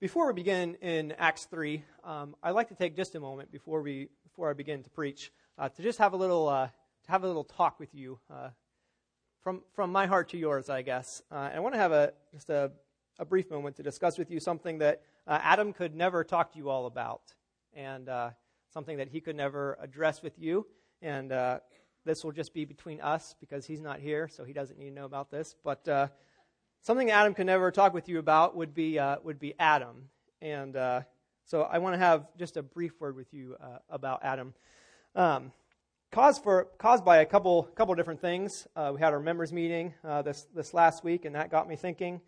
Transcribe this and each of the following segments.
Before we begin in Acts 3, um, I'd like to take just a moment before, we, before I begin to preach uh, to just have a little, uh, to have a little talk with you uh, from, from my heart to yours, I guess. Uh, I want to have a, just a, a brief moment to discuss with you something that uh, Adam could never talk to you all about, and uh, something that he could never address with you. And this will just be between us because he's not here, so he doesn't need to know about this. But something Adam could never talk with you about would be uh, would be Adam, and uh, so I want to have just a brief word with you uh, about Adam. Um, caused for caused by a couple couple different things. Uh, we had our members meeting uh, this this last week, and that got me thinking.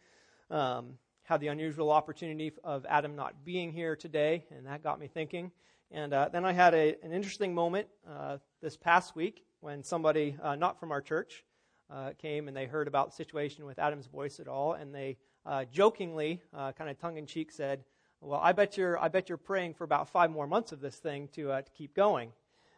Um, had the unusual opportunity of Adam not being here today, and that got me thinking. And uh, then I had a, an interesting moment this past week when somebody not from our church uh, came and they heard about the situation with Adam's voice at all, and they uh, jokingly, uh, kind of tongue in cheek, said, "Well, I bet you're I bet you're praying for about five more months of this thing to uh, to keep going,"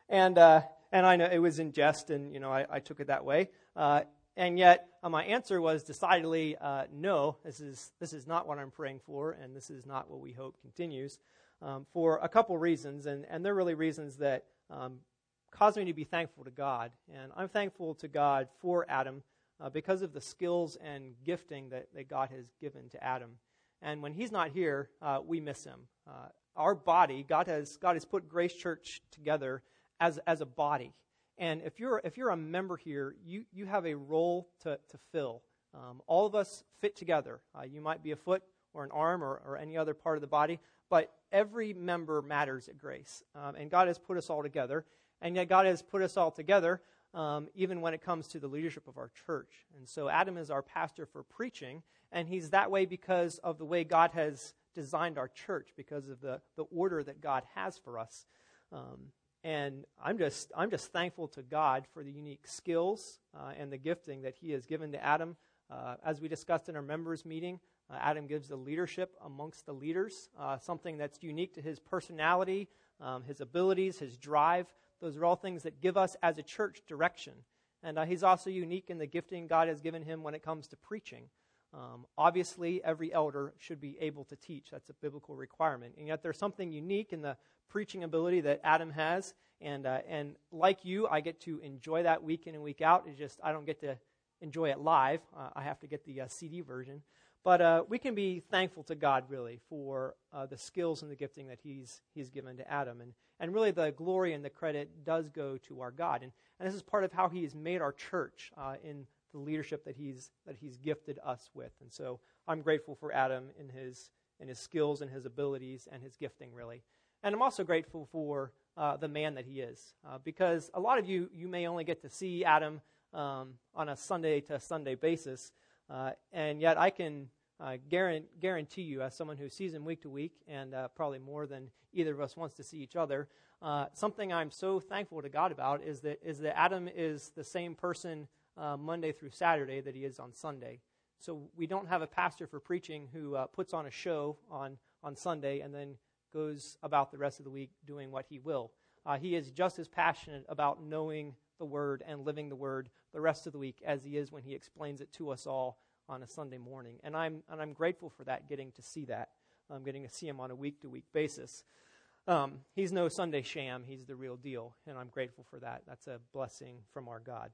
and uh, and I know it was in jest, and you know I, I took it that way. Uh, and yet, my answer was decidedly no. This is this is not what I'm praying for, and this is not what we hope continues. Um, for a couple reasons, and, and they're really reasons that um, caused me to be thankful to God. And I'm thankful to God for Adam uh, because of the skills and gifting that, that God has given to Adam. And when he's not here, uh, we miss him. Uh, our body, God has, God has put Grace Church together as, as a body. And if you're, if you're a member here, you, you have a role to, to fill. Um, all of us fit together. Uh, you might be a foot or an arm or, or any other part of the body, but every member matters at Grace. Um, and God has put us all together. And yet, God has put us all together, um, even when it comes to the leadership of our church. And so, Adam is our pastor for preaching, and he's that way because of the way God has designed our church, because of the, the order that God has for us. Um, and I'm just, I'm just thankful to God for the unique skills uh, and the gifting that He has given to Adam. Uh, as we discussed in our members' meeting, uh, Adam gives the leadership amongst the leaders, uh, something that's unique to his personality, um, his abilities, his drive. Those are all things that give us as a church direction. And uh, he's also unique in the gifting God has given him when it comes to preaching. Um, obviously, every elder should be able to teach. That's a biblical requirement. And yet, there's something unique in the preaching ability that Adam has. And, uh, and like you, I get to enjoy that week in and week out. It's just I don't get to enjoy it live. Uh, I have to get the uh, CD version. But uh, we can be thankful to God, really, for uh, the skills and the gifting that he's, he's given to Adam. And, and really, the glory and the credit does go to our God. And, and this is part of how he has made our church uh, in the leadership that he's, that he's gifted us with. And so I'm grateful for Adam in his, in his skills and his abilities and his gifting, really. And I'm also grateful for uh, the man that he is. Uh, because a lot of you, you may only get to see Adam um, on a Sunday to Sunday basis. Uh, and yet, I can uh, guarantee you, as someone who sees him week to week, and uh, probably more than either of us wants to see each other, uh, something I'm so thankful to God about is that is that Adam is the same person uh, Monday through Saturday that he is on Sunday. So we don't have a pastor for preaching who uh, puts on a show on on Sunday and then goes about the rest of the week doing what he will. he is just as passionate about knowing the Word and living the Word the rest of the week as he is when he explains it to us all on a Sunday morning. And I'm, and I'm grateful for that, getting to see that. I'm getting to see him on a week to week basis. Um, he's no Sunday sham, he's the real deal, and I'm grateful for that. That's a blessing from our God.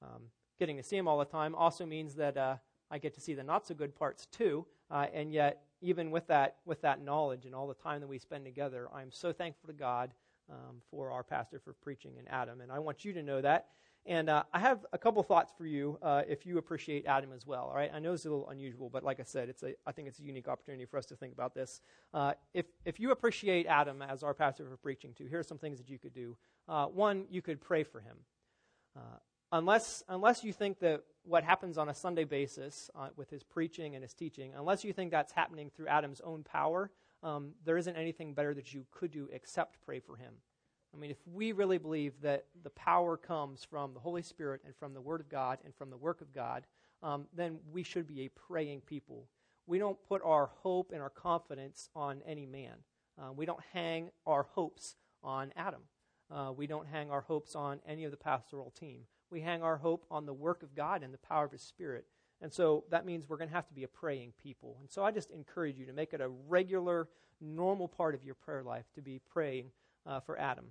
Um, getting to see him all the time also means that uh, I get to see the not so good parts too, uh, and yet, even with that, with that knowledge and all the time that we spend together, I'm so thankful to God um, for our pastor for preaching and Adam. And I want you to know that. And uh, I have a couple thoughts for you uh, if you appreciate Adam as well. All right, I know it's a little unusual, but like I said, it's a, I think it's a unique opportunity for us to think about this. Uh, if if you appreciate Adam as our pastor for preaching to, here are some things that you could do. Uh, one, you could pray for him. Uh, unless unless you think that what happens on a Sunday basis uh, with his preaching and his teaching, unless you think that's happening through Adam's own power, um, there isn't anything better that you could do except pray for him. I mean, if we really believe that the power comes from the Holy Spirit and from the Word of God and from the work of God, um, then we should be a praying people. We don't put our hope and our confidence on any man. Uh, we don't hang our hopes on Adam. Uh, we don't hang our hopes on any of the pastoral team. We hang our hope on the work of God and the power of His Spirit. And so that means we're going to have to be a praying people. And so I just encourage you to make it a regular, normal part of your prayer life to be praying uh, for Adam.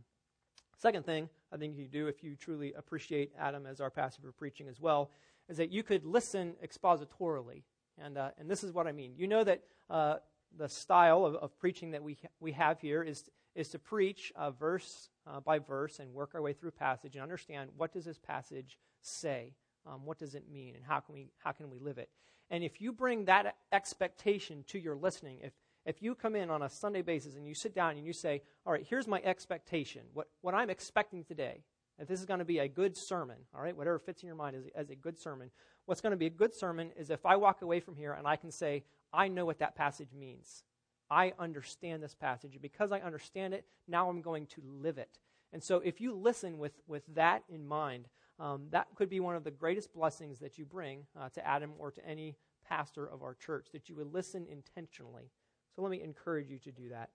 Second thing I think you do if you truly appreciate Adam as our pastor for preaching as well is that you could listen expositorily. And, uh, and this is what I mean. You know that uh, the style of, of, preaching that we, ha- we have here is, is to preach uh, verse uh, by verse and work our way through passage and understand what does this passage say? Um, what does it mean? And how can, we, how can we live it? And if you bring that expectation to your listening, if, if you come in on a Sunday basis and you sit down and you say, All right, here's my expectation, what, what I'm expecting today, if this is going to be a good sermon, all right, whatever fits in your mind as, as a good sermon, what's going to be a good sermon is if I walk away from here and I can say, I know what that passage means. I understand this passage. Because I understand it, now I'm going to live it. And so if you listen with, with that in mind, um, that could be one of the greatest blessings that you bring uh, to Adam or to any pastor of our church, that you would listen intentionally. So let me encourage you to do that.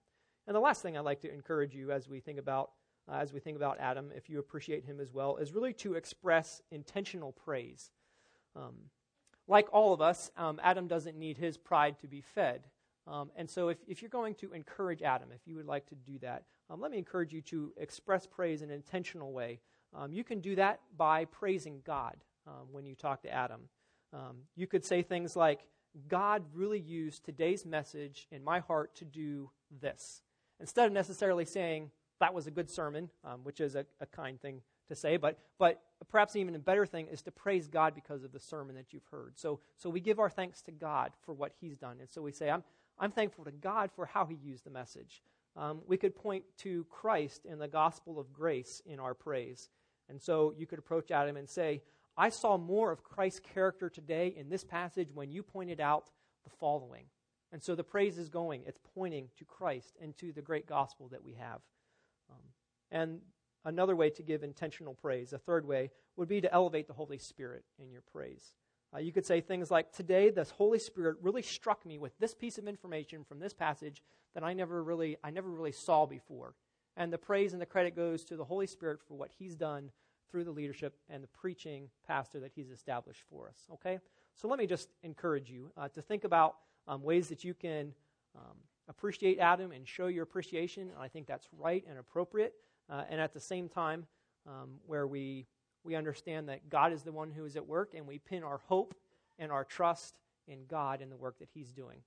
And the last thing I'd like to encourage you as we think about uh, as we think about Adam, if you appreciate him as well, is really to express intentional praise. Um, like all of us, um, Adam doesn't need his pride to be fed. Um, and so, if, if you're going to encourage Adam, if you would like to do that, um, let me encourage you to express praise in an intentional way. Um, you can do that by praising God um, when you talk to Adam. You could say things like, God really used today's message in my heart to do this. Instead of necessarily saying, that was a good sermon, um, which is a, a kind thing to say, but, but perhaps even a better thing is to praise God because of the sermon that you've heard. So, so we give our thanks to God for what He's done. And so we say, I'm, I'm thankful to God for how He used the message. Um, we could point to Christ and the gospel of grace in our praise. And so you could approach Adam and say, I saw more of Christ's character today in this passage when you pointed out the following. And so the praise is going, it's pointing to Christ and to the great gospel that we have. Um, and another way to give intentional praise, a third way, would be to elevate the Holy Spirit in your praise. Uh, you could say things like, Today, the Holy Spirit really struck me with this piece of information from this passage that I never really, I never really saw before. And the praise and the credit goes to the Holy Spirit for what He's done through the leadership and the preaching pastor that He's established for us. Okay? So let me just encourage you uh, to think about um, ways that you can um, appreciate Adam and show your appreciation. I think that's right and appropriate. Uh, and at the same time, um, where we, we understand that God is the one who is at work and we pin our hope and our trust in God and the work that He's doing.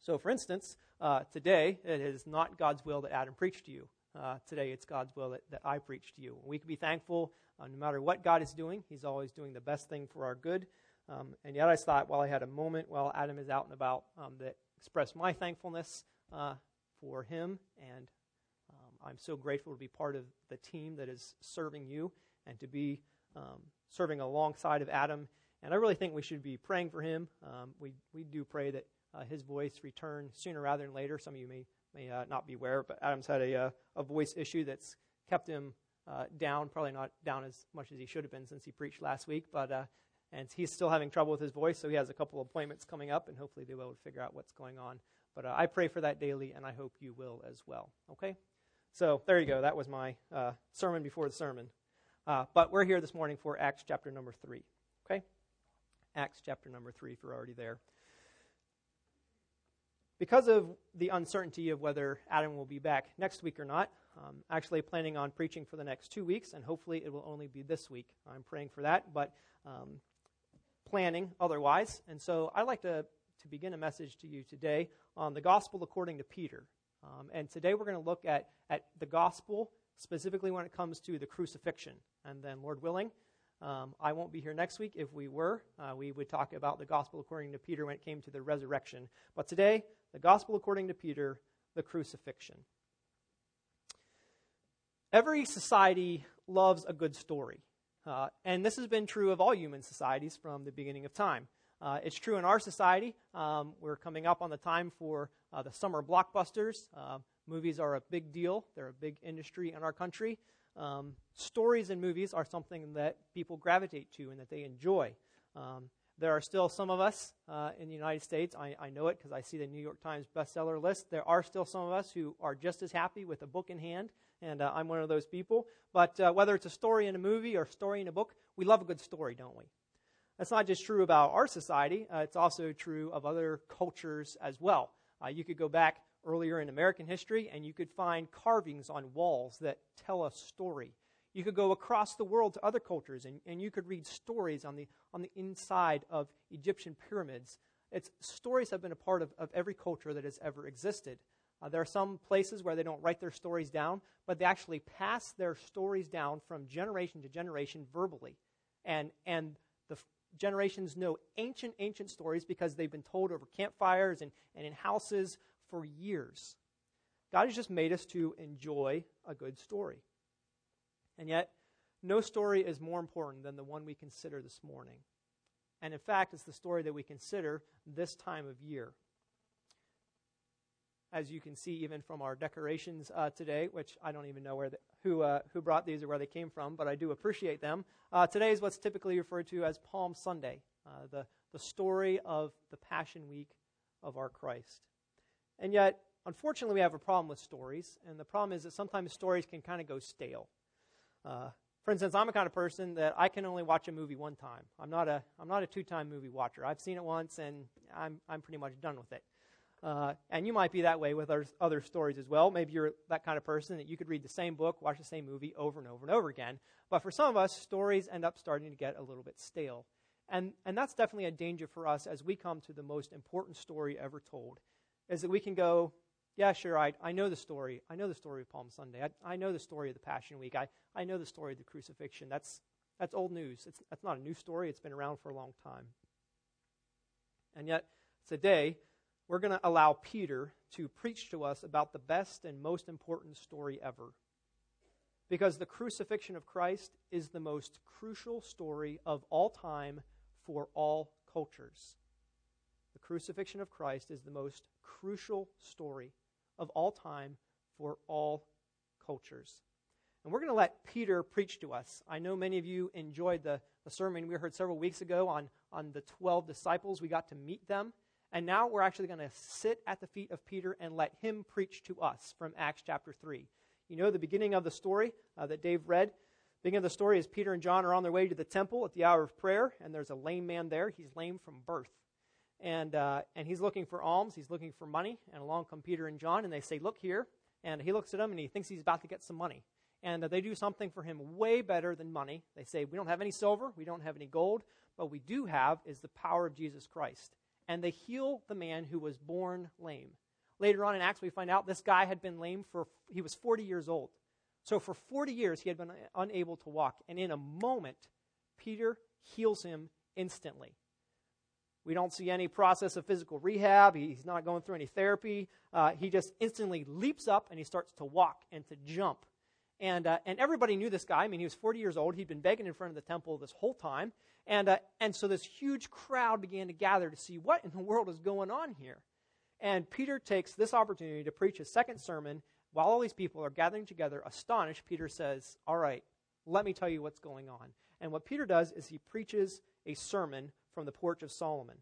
So, for instance, uh, today it is not God's will that Adam preached to you. Uh, today it's God's will that, that I preach to you. We can be thankful uh, no matter what God is doing, He's always doing the best thing for our good. Um, and yet I thought while I had a moment while Adam is out and about um, that expressed my thankfulness uh, for him. And um, I'm so grateful to be part of the team that is serving you and to be um, serving alongside of Adam. And I really think we should be praying for him. Um, we, we do pray that uh, his voice return sooner rather than later. Some of you may, may uh, not be aware, but Adam's had a, uh, a voice issue that's kept him uh, down, probably not down as much as he should have been since he preached last week. But uh, and he's still having trouble with his voice, so he has a couple of appointments coming up, and hopefully they'll figure out what's going on. But I pray for that daily, and I hope you will as well. Okay? So there you go. That was my sermon before the sermon. But we're here this morning for Acts chapter number 3. Okay? Acts chapter number 3, if you're already there. Because of the uncertainty of whether Adam will be back next week or not, I'm actually planning on preaching for the next two weeks, and hopefully it will only be this week. I'm praying for that. But um, planning otherwise. And so I'd like to, to begin a message to you today on the gospel according to Peter. Um, and today we're going to look at, at the gospel specifically when it comes to the crucifixion. And then, Lord willing, um, I won't be here next week. If we were, uh, we would talk about the gospel according to Peter when it came to the resurrection. But today, the gospel according to Peter, the crucifixion. Every society loves a good story. Uh, and this has been true of all human societies from the beginning of time. Uh, it's true in our society. Um, we're coming up on the time for uh, the summer blockbusters. Uh, movies are a big deal, they're a big industry in our country. Um, stories and movies are something that people gravitate to and that they enjoy. Um, there are still some of us uh, in the United States, I, I know it because I see the New York Times bestseller list. There are still some of us who are just as happy with a book in hand and uh, I'm one of those people. But uh, whether it's a story in a movie or a story in a book, we love a good story, don't we? That's not just true about our society, uh, it's also true of other cultures as well. Uh, you could go back earlier in American history and you could find carvings on walls that tell a story. You could go across the world to other cultures and, and you could read stories on the, on the inside of Egyptian pyramids. It's, stories have been a part of, of every culture that has ever existed. Uh, there are some places where they don't write their stories down, but they actually pass their stories down from generation to generation verbally. And, and the f- generations know ancient, ancient stories because they've been told over campfires and, and in houses for years. God has just made us to enjoy a good story. And yet, no story is more important than the one we consider this morning. And in fact, it's the story that we consider this time of year as you can see even from our decorations uh, today, which I don't even know where the, who, uh, who brought these or where they came from, but I do appreciate them. Uh, today is what's typically referred to as Palm Sunday, uh, the, the story of the Passion Week of our Christ. And yet, unfortunately, we have a problem with stories, and the problem is that sometimes stories can kind of go stale. Uh, for instance, I'm a kind of person that I can only watch a movie one time. I'm not a, I'm not a two time movie watcher. I've seen it once, and I'm, I'm pretty much done with it. Uh, and you might be that way with other, other stories as well. Maybe you're that kind of person that you could read the same book, watch the same movie over and over and over again. But for some of us, stories end up starting to get a little bit stale. And, and that's definitely a danger for us as we come to the most important story ever told, is that we can go, yeah, sure, I, I know the story. I know the story of Palm Sunday. I, I know the story of the Passion Week. I, I know the story of the crucifixion. That's, that's old news. It's, that's not a new story. It's been around for a long time. And yet, today, we're going to allow Peter to preach to us about the best and most important story ever. Because the crucifixion of Christ is the most crucial story of all time for all cultures. The crucifixion of Christ is the most crucial story of all time for all cultures. And we're going to let Peter preach to us. I know many of you enjoyed the, the sermon we heard several weeks ago on, on the 12 disciples. We got to meet them. And now we're actually going to sit at the feet of Peter and let him preach to us from Acts chapter 3. You know the beginning of the story uh, that Dave read. Beginning of the story is Peter and John are on their way to the temple at the hour of prayer, and there's a lame man there. He's lame from birth. And, uh, and he's looking for alms, he's looking for money. And along come Peter and John, and they say, Look here. And he looks at them and he thinks he's about to get some money. And uh, they do something for him way better than money. They say, We don't have any silver, we don't have any gold, but we do have is the power of Jesus Christ and they heal the man who was born lame. Later on in Acts, we find out this guy had been lame for, he was 40 years old. So for 40 years, he had been unable to walk. And in a moment, Peter heals him instantly. We don't see any process of physical rehab. He's not going through any therapy. Uh, he just instantly leaps up and he starts to walk and to jump. And, uh, and everybody knew this guy. I mean, he was 40 years old. He'd been begging in front of the temple this whole time. And, uh, and so this huge crowd began to gather to see what in the world is going on here. And Peter takes this opportunity to preach his second sermon while all these people are gathering together, astonished. Peter says, All right, let me tell you what's going on. And what Peter does is he preaches a sermon from the porch of Solomon.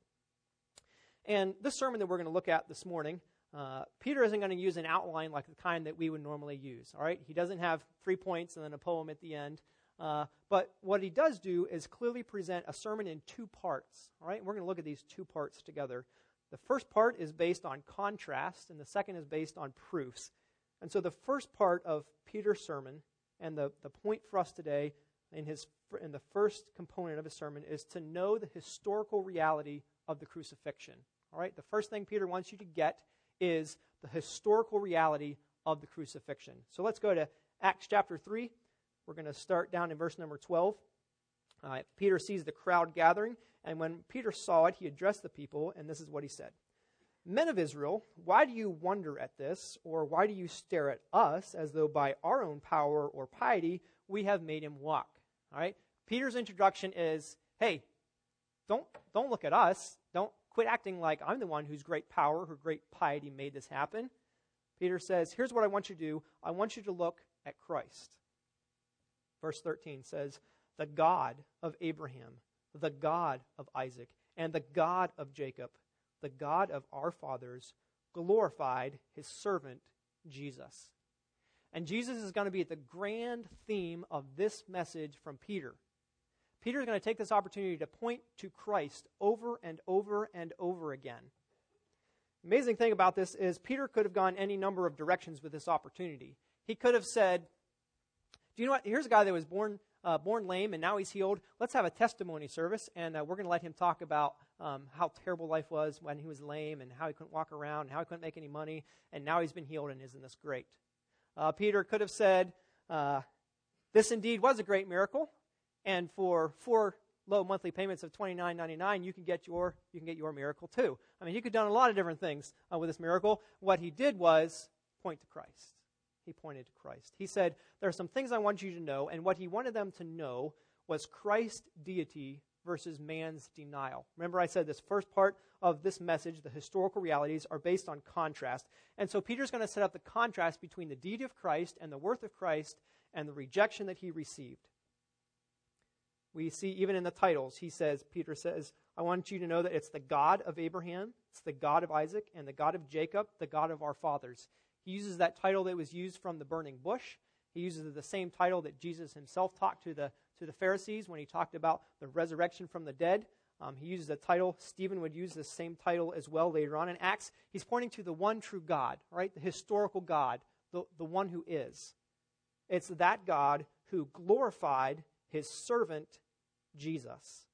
And this sermon that we're going to look at this morning, uh, Peter isn't going to use an outline like the kind that we would normally use. All right, he doesn't have three points and then a poem at the end. Uh, but what he does do is clearly present a sermon in two parts. All right, we're going to look at these two parts together. The first part is based on contrast, and the second is based on proofs. And so the first part of Peter's sermon, and the, the point for us today in, his, in the first component of his sermon, is to know the historical reality of the crucifixion. All right, the first thing Peter wants you to get is the historical reality of the crucifixion. So let's go to Acts chapter 3, we're going to start down in verse number 12. Uh, Peter sees the crowd gathering, and when Peter saw it, he addressed the people, and this is what he said Men of Israel, why do you wonder at this, or why do you stare at us as though by our own power or piety we have made him walk? All right? Peter's introduction is hey, don't, don't look at us. Don't quit acting like I'm the one whose great power, whose great piety made this happen. Peter says, here's what I want you to do I want you to look at Christ. Verse 13 says, The God of Abraham, the God of Isaac, and the God of Jacob, the God of our fathers, glorified his servant Jesus. And Jesus is going to be at the grand theme of this message from Peter. Peter is going to take this opportunity to point to Christ over and over and over again. Amazing thing about this is Peter could have gone any number of directions with this opportunity. He could have said, Do you know what? Here's a guy that was born, uh, born lame and now he's healed. Let's have a testimony service and uh, we're going to let him talk about um, how terrible life was when he was lame and how he couldn't walk around and how he couldn't make any money and now he's been healed and isn't this great? Uh, Peter could have said, uh, This indeed was a great miracle and for four low monthly payments of twenty nine ninety nine, you can get your you can get your miracle too. I mean, he could have done a lot of different things uh, with this miracle. What he did was point to Christ. He pointed to Christ. He said, "There are some things I want you to know," and what he wanted them to know was Christ's deity versus man's denial. Remember, I said this first part of this message, the historical realities, are based on contrast. And so Peter's going to set up the contrast between the deity of Christ and the worth of Christ and the rejection that he received. We see even in the titles, he says, Peter says, I want you to know that it's the God of Abraham, it's the God of Isaac, and the God of Jacob, the God of our fathers. He uses that title that was used from the burning bush. He uses the same title that Jesus himself talked to the, to the Pharisees when he talked about the resurrection from the dead. Um, he uses a title. Stephen would use the same title as well later on in Acts. He's pointing to the one true God, right? The historical God, the, the one who is. It's that God who glorified his servant Jesus.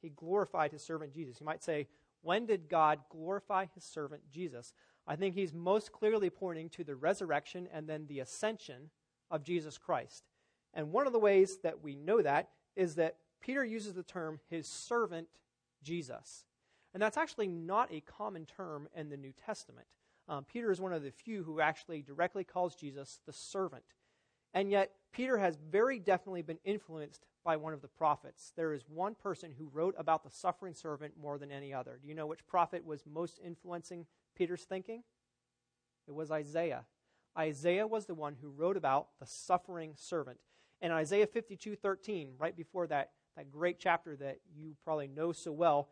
He glorified his servant Jesus. You might say, when did God glorify his servant Jesus? I think he's most clearly pointing to the resurrection and then the ascension of Jesus Christ. And one of the ways that we know that is that Peter uses the term his servant Jesus. And that's actually not a common term in the New Testament. Um, Peter is one of the few who actually directly calls Jesus the servant. And yet, Peter has very definitely been influenced by one of the prophets. There is one person who wrote about the suffering servant more than any other. Do you know which prophet was most influencing Peter's thinking? It was Isaiah. Isaiah was the one who wrote about the suffering servant. And Isaiah 52 13, right before that, that great chapter that you probably know so well,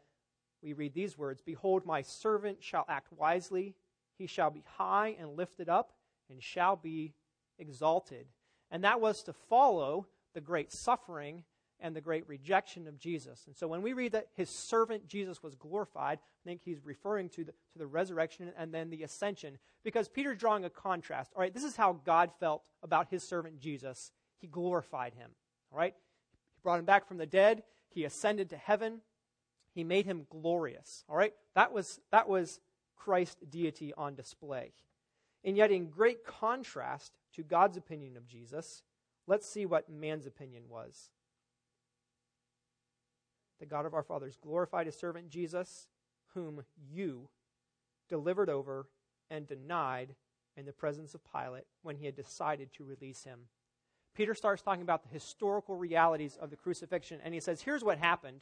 we read these words Behold, my servant shall act wisely, he shall be high and lifted up, and shall be exalted. And that was to follow the great suffering and the great rejection of Jesus. And so when we read that his servant Jesus was glorified, I think he's referring to the, to the resurrection and then the ascension. Because Peter's drawing a contrast. All right, this is how God felt about his servant Jesus. He glorified him. All right? He brought him back from the dead. He ascended to heaven. He made him glorious. All right? That was, that was Christ's deity on display. And yet, in great contrast to God's opinion of Jesus, Let's see what man's opinion was. The God of our fathers glorified his servant Jesus, whom you delivered over and denied in the presence of Pilate when he had decided to release him. Peter starts talking about the historical realities of the crucifixion, and he says, Here's what happened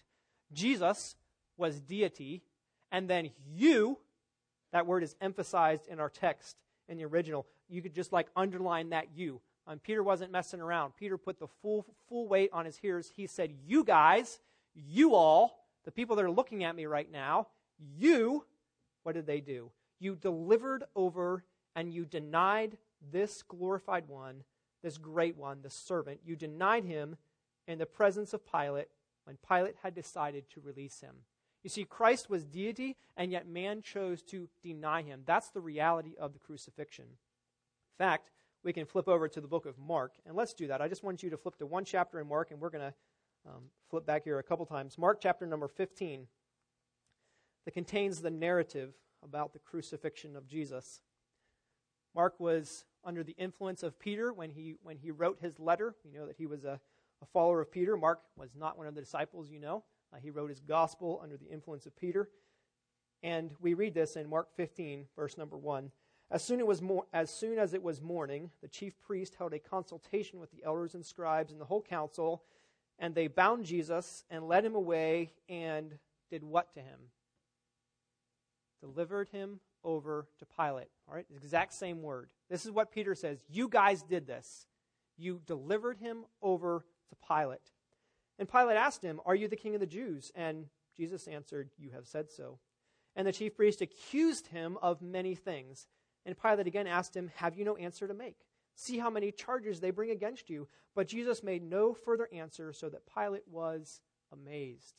Jesus was deity, and then you, that word is emphasized in our text in the original. You could just like underline that you. Um, Peter wasn't messing around. Peter put the full, full weight on his hearers. He said, You guys, you all, the people that are looking at me right now, you, what did they do? You delivered over and you denied this glorified one, this great one, the servant. You denied him in the presence of Pilate when Pilate had decided to release him. You see, Christ was deity, and yet man chose to deny him. That's the reality of the crucifixion. In fact, we can flip over to the book of Mark. And let's do that. I just want you to flip to one chapter in Mark, and we're going to um, flip back here a couple times. Mark chapter number 15 that contains the narrative about the crucifixion of Jesus. Mark was under the influence of Peter when he, when he wrote his letter. We know that he was a, a follower of Peter. Mark was not one of the disciples, you know. Uh, he wrote his gospel under the influence of Peter. And we read this in Mark 15, verse number 1. As soon, it was as soon as it was morning, the chief priest held a consultation with the elders and scribes and the whole council, and they bound Jesus and led him away and did what to him? Delivered him over to Pilate. All right, exact same word. This is what Peter says. You guys did this. You delivered him over to Pilate. And Pilate asked him, Are you the king of the Jews? And Jesus answered, You have said so. And the chief priest accused him of many things. And Pilate again asked him, Have you no answer to make? See how many charges they bring against you. But Jesus made no further answer, so that Pilate was amazed.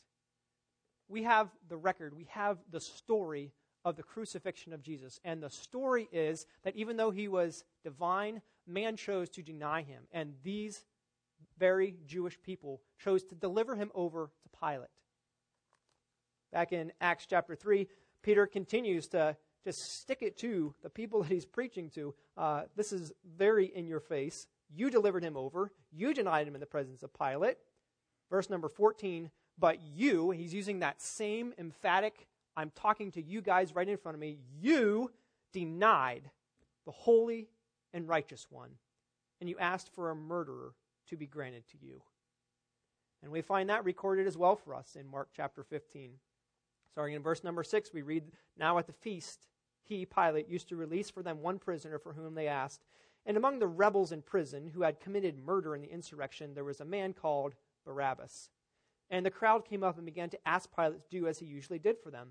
We have the record, we have the story of the crucifixion of Jesus. And the story is that even though he was divine, man chose to deny him. And these very Jewish people chose to deliver him over to Pilate. Back in Acts chapter 3, Peter continues to just stick it to the people that he's preaching to. Uh, this is very in your face. You delivered him over. You denied him in the presence of Pilate. Verse number 14, but you, he's using that same emphatic, I'm talking to you guys right in front of me, you denied the holy and righteous one, and you asked for a murderer to be granted to you. And we find that recorded as well for us in Mark chapter 15. Starting in verse number 6, we read, Now at the feast, he, Pilate, used to release for them one prisoner for whom they asked. And among the rebels in prison who had committed murder in the insurrection, there was a man called Barabbas. And the crowd came up and began to ask Pilate to do as he usually did for them.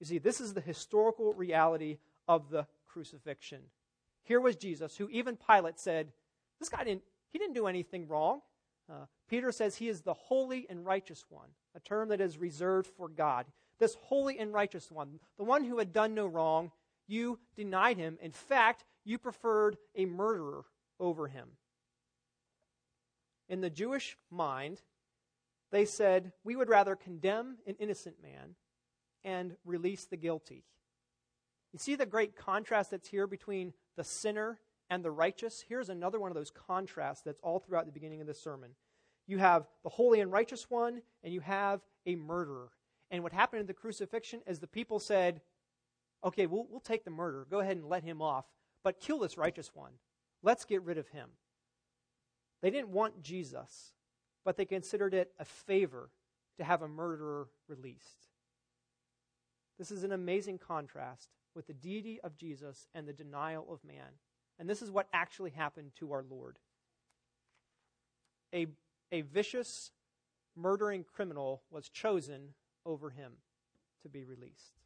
You see, this is the historical reality of the crucifixion. Here was Jesus, who even Pilate said, This guy didn't, he didn't do anything wrong. Uh, Peter says he is the holy and righteous one, a term that is reserved for God. This holy and righteous one, the one who had done no wrong, you denied him. In fact, you preferred a murderer over him. In the Jewish mind, they said, We would rather condemn an innocent man and release the guilty. You see the great contrast that's here between the sinner and the righteous? Here's another one of those contrasts that's all throughout the beginning of the sermon. You have the holy and righteous one, and you have a murderer. And what happened in the crucifixion is the people said, okay, we'll, we'll take the murderer. Go ahead and let him off, but kill this righteous one. Let's get rid of him. They didn't want Jesus, but they considered it a favor to have a murderer released. This is an amazing contrast with the deity of Jesus and the denial of man. And this is what actually happened to our Lord. A, a vicious, murdering criminal was chosen over him to be released,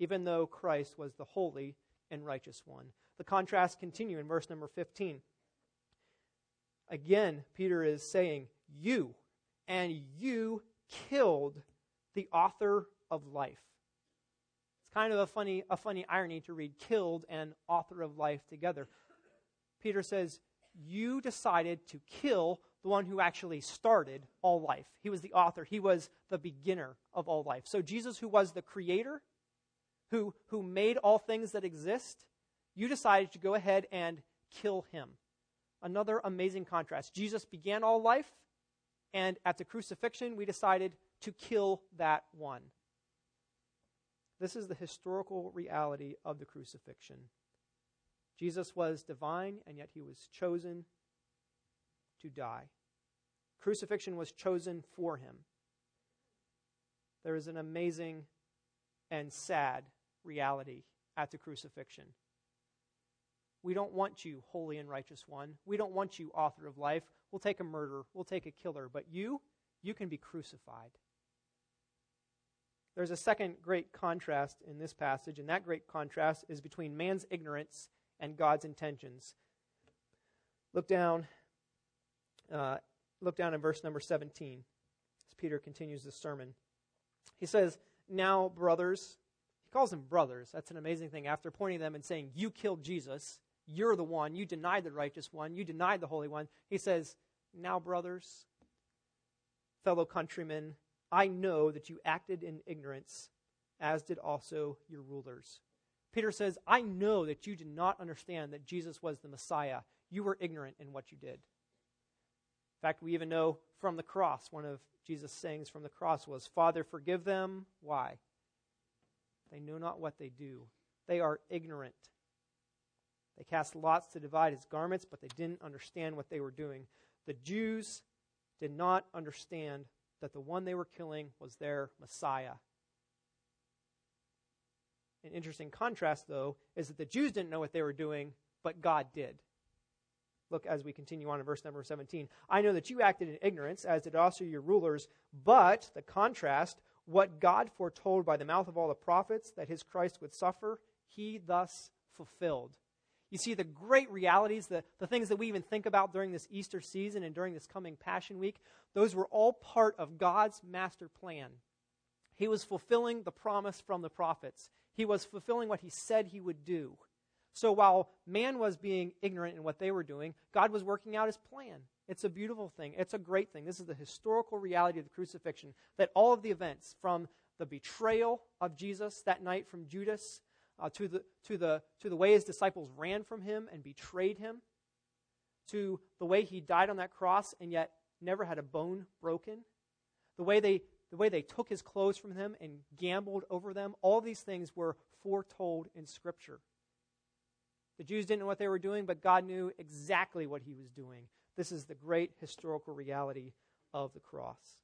even though Christ was the holy and righteous one. The contrast continue in verse number 15. Again, Peter is saying, You, and you killed the author of life. Kind of a funny, a funny irony to read killed and author of life together. Peter says, You decided to kill the one who actually started all life. He was the author, he was the beginner of all life. So, Jesus, who was the creator, who, who made all things that exist, you decided to go ahead and kill him. Another amazing contrast. Jesus began all life, and at the crucifixion, we decided to kill that one. This is the historical reality of the crucifixion. Jesus was divine, and yet he was chosen to die. Crucifixion was chosen for him. There is an amazing and sad reality at the crucifixion. We don't want you, holy and righteous one. We don't want you, author of life. We'll take a murderer, we'll take a killer, but you, you can be crucified. There's a second great contrast in this passage, and that great contrast is between man's ignorance and God's intentions. Look down uh, look down in verse number 17 as Peter continues the sermon. He says, Now, brothers, he calls them brothers. That's an amazing thing. After pointing them and saying, You killed Jesus, you're the one, you denied the righteous one, you denied the holy one. He says, Now, brothers, fellow countrymen, I know that you acted in ignorance, as did also your rulers. Peter says, I know that you did not understand that Jesus was the Messiah. You were ignorant in what you did. In fact, we even know from the cross, one of Jesus' sayings from the cross was, Father, forgive them. Why? They know not what they do. They are ignorant. They cast lots to divide his garments, but they didn't understand what they were doing. The Jews did not understand that the one they were killing was their Messiah. An interesting contrast, though, is that the Jews didn't know what they were doing, but God did. Look as we continue on in verse number 17. I know that you acted in ignorance, as did also your rulers, but, the contrast, what God foretold by the mouth of all the prophets that his Christ would suffer, he thus fulfilled. You see, the great realities, the, the things that we even think about during this Easter season and during this coming Passion Week, those were all part of God's master plan. He was fulfilling the promise from the prophets, he was fulfilling what he said he would do. So while man was being ignorant in what they were doing, God was working out his plan. It's a beautiful thing. It's a great thing. This is the historical reality of the crucifixion that all of the events from the betrayal of Jesus that night from Judas uh, to, the, to, the, to the way his disciples ran from him and betrayed him, to the way he died on that cross and yet never had a bone broken, the way they, the way they took his clothes from him and gambled over them, all these things were foretold in Scripture. The Jews didn't know what they were doing, but God knew exactly what he was doing. This is the great historical reality of the cross.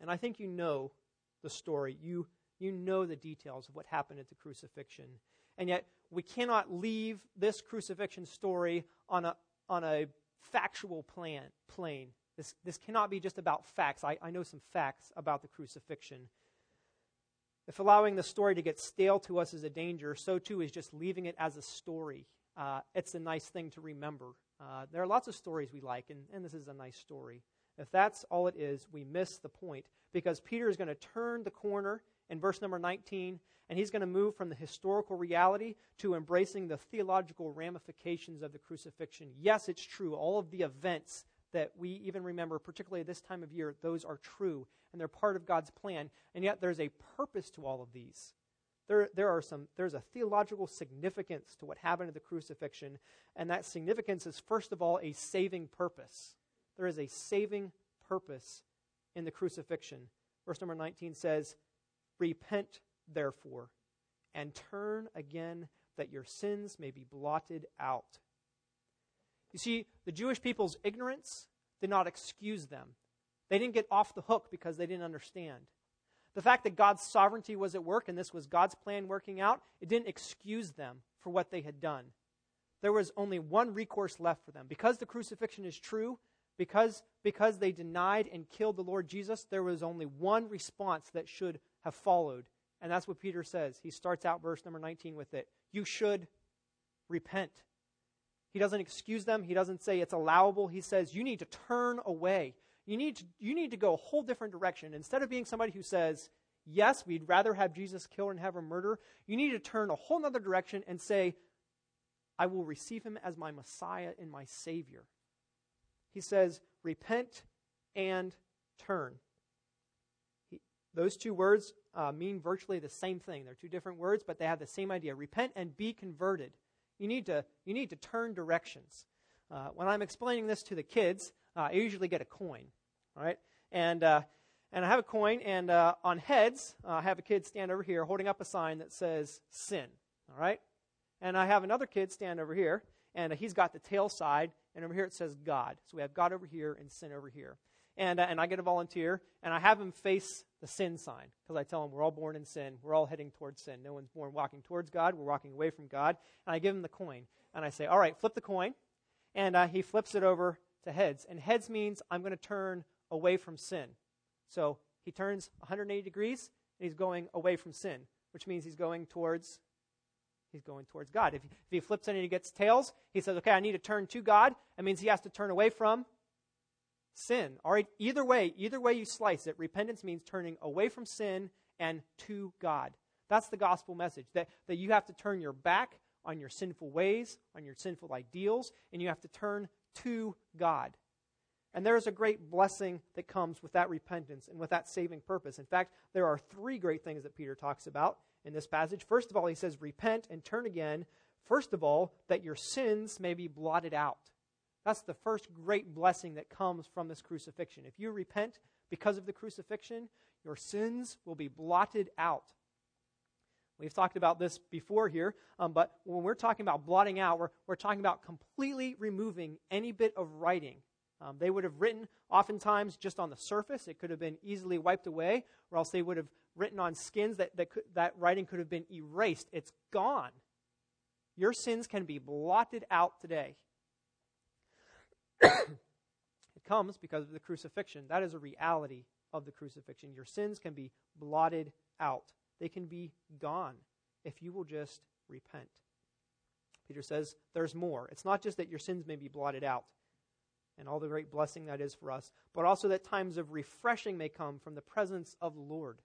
And I think you know the story. You, you know the details of what happened at the crucifixion. And yet, we cannot leave this crucifixion story on a, on a factual plan, plane. This, this cannot be just about facts. I, I know some facts about the crucifixion. If allowing the story to get stale to us is a danger, so too is just leaving it as a story. Uh, it's a nice thing to remember. Uh, there are lots of stories we like, and, and this is a nice story. If that's all it is, we miss the point because Peter is going to turn the corner in verse number 19, and he's going to move from the historical reality to embracing the theological ramifications of the crucifixion. Yes, it's true. All of the events that we even remember, particularly this time of year, those are true and they're part of God's plan. And yet there's a purpose to all of these. There, there are some, there's a theological significance to what happened at the crucifixion, and that significance is, first of all, a saving purpose. There is a saving purpose in the crucifixion. Verse number 19 says, Repent, therefore, and turn again that your sins may be blotted out. You see, the Jewish people's ignorance did not excuse them. They didn't get off the hook because they didn't understand. The fact that God's sovereignty was at work and this was God's plan working out, it didn't excuse them for what they had done. There was only one recourse left for them. Because the crucifixion is true, because, because they denied and killed the Lord Jesus, there was only one response that should have followed. And that's what Peter says. He starts out verse number 19 with it. You should repent. He doesn't excuse them. He doesn't say it's allowable. He says you need to turn away. You need to, you need to go a whole different direction. Instead of being somebody who says, yes, we'd rather have Jesus killed and have him murder, you need to turn a whole other direction and say, I will receive him as my Messiah and my Savior. He says, repent and turn. He, those two words uh, mean virtually the same thing. They're two different words, but they have the same idea. Repent and be converted. You need to, you need to turn directions. Uh, when I'm explaining this to the kids, uh, I usually get a coin. Right? And, uh, and I have a coin, and uh, on heads, uh, I have a kid stand over here holding up a sign that says sin. All right? And I have another kid stand over here, and he's got the tail side, and over here it says God. So we have God over here and sin over here. And, uh, and I get a volunteer, and I have him face the sin sign because I tell him we're all born in sin. We're all heading towards sin. No one's born walking towards God. We're walking away from God. And I give him the coin. And I say, all right, flip the coin. And uh, he flips it over to heads. And heads means I'm going to turn away from sin. So he turns 180 degrees and he's going away from sin, which means he's going towards he's going towards God. If, if he flips it and he gets tails, he says, "Okay, I need to turn to God." That means he has to turn away from sin. All right, either way, either way you slice it, repentance means turning away from sin and to God. That's the gospel message that, that you have to turn your back on your sinful ways, on your sinful ideals, and you have to turn to God. And there is a great blessing that comes with that repentance and with that saving purpose. In fact, there are three great things that Peter talks about in this passage. First of all, he says, Repent and turn again. First of all, that your sins may be blotted out. That's the first great blessing that comes from this crucifixion. If you repent because of the crucifixion, your sins will be blotted out. We've talked about this before here, um, but when we're talking about blotting out, we're, we're talking about completely removing any bit of writing. Um, they would have written oftentimes just on the surface. It could have been easily wiped away, or else they would have written on skins that, that, that writing could have been erased. It's gone. Your sins can be blotted out today. it comes because of the crucifixion. That is a reality of the crucifixion. Your sins can be blotted out, they can be gone if you will just repent. Peter says there's more. It's not just that your sins may be blotted out and all the great blessing that is for us, but also that times of refreshing may come from the presence of the Lord.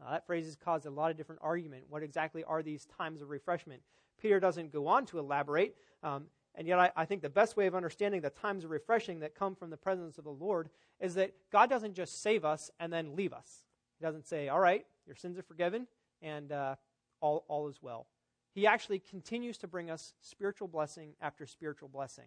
Uh, that phrase has caused a lot of different argument. What exactly are these times of refreshment? Peter doesn't go on to elaborate, um, and yet I, I think the best way of understanding the times of refreshing that come from the presence of the Lord is that God doesn't just save us and then leave us. He doesn't say, all right, your sins are forgiven, and uh, all, all is well. He actually continues to bring us spiritual blessing after spiritual blessing.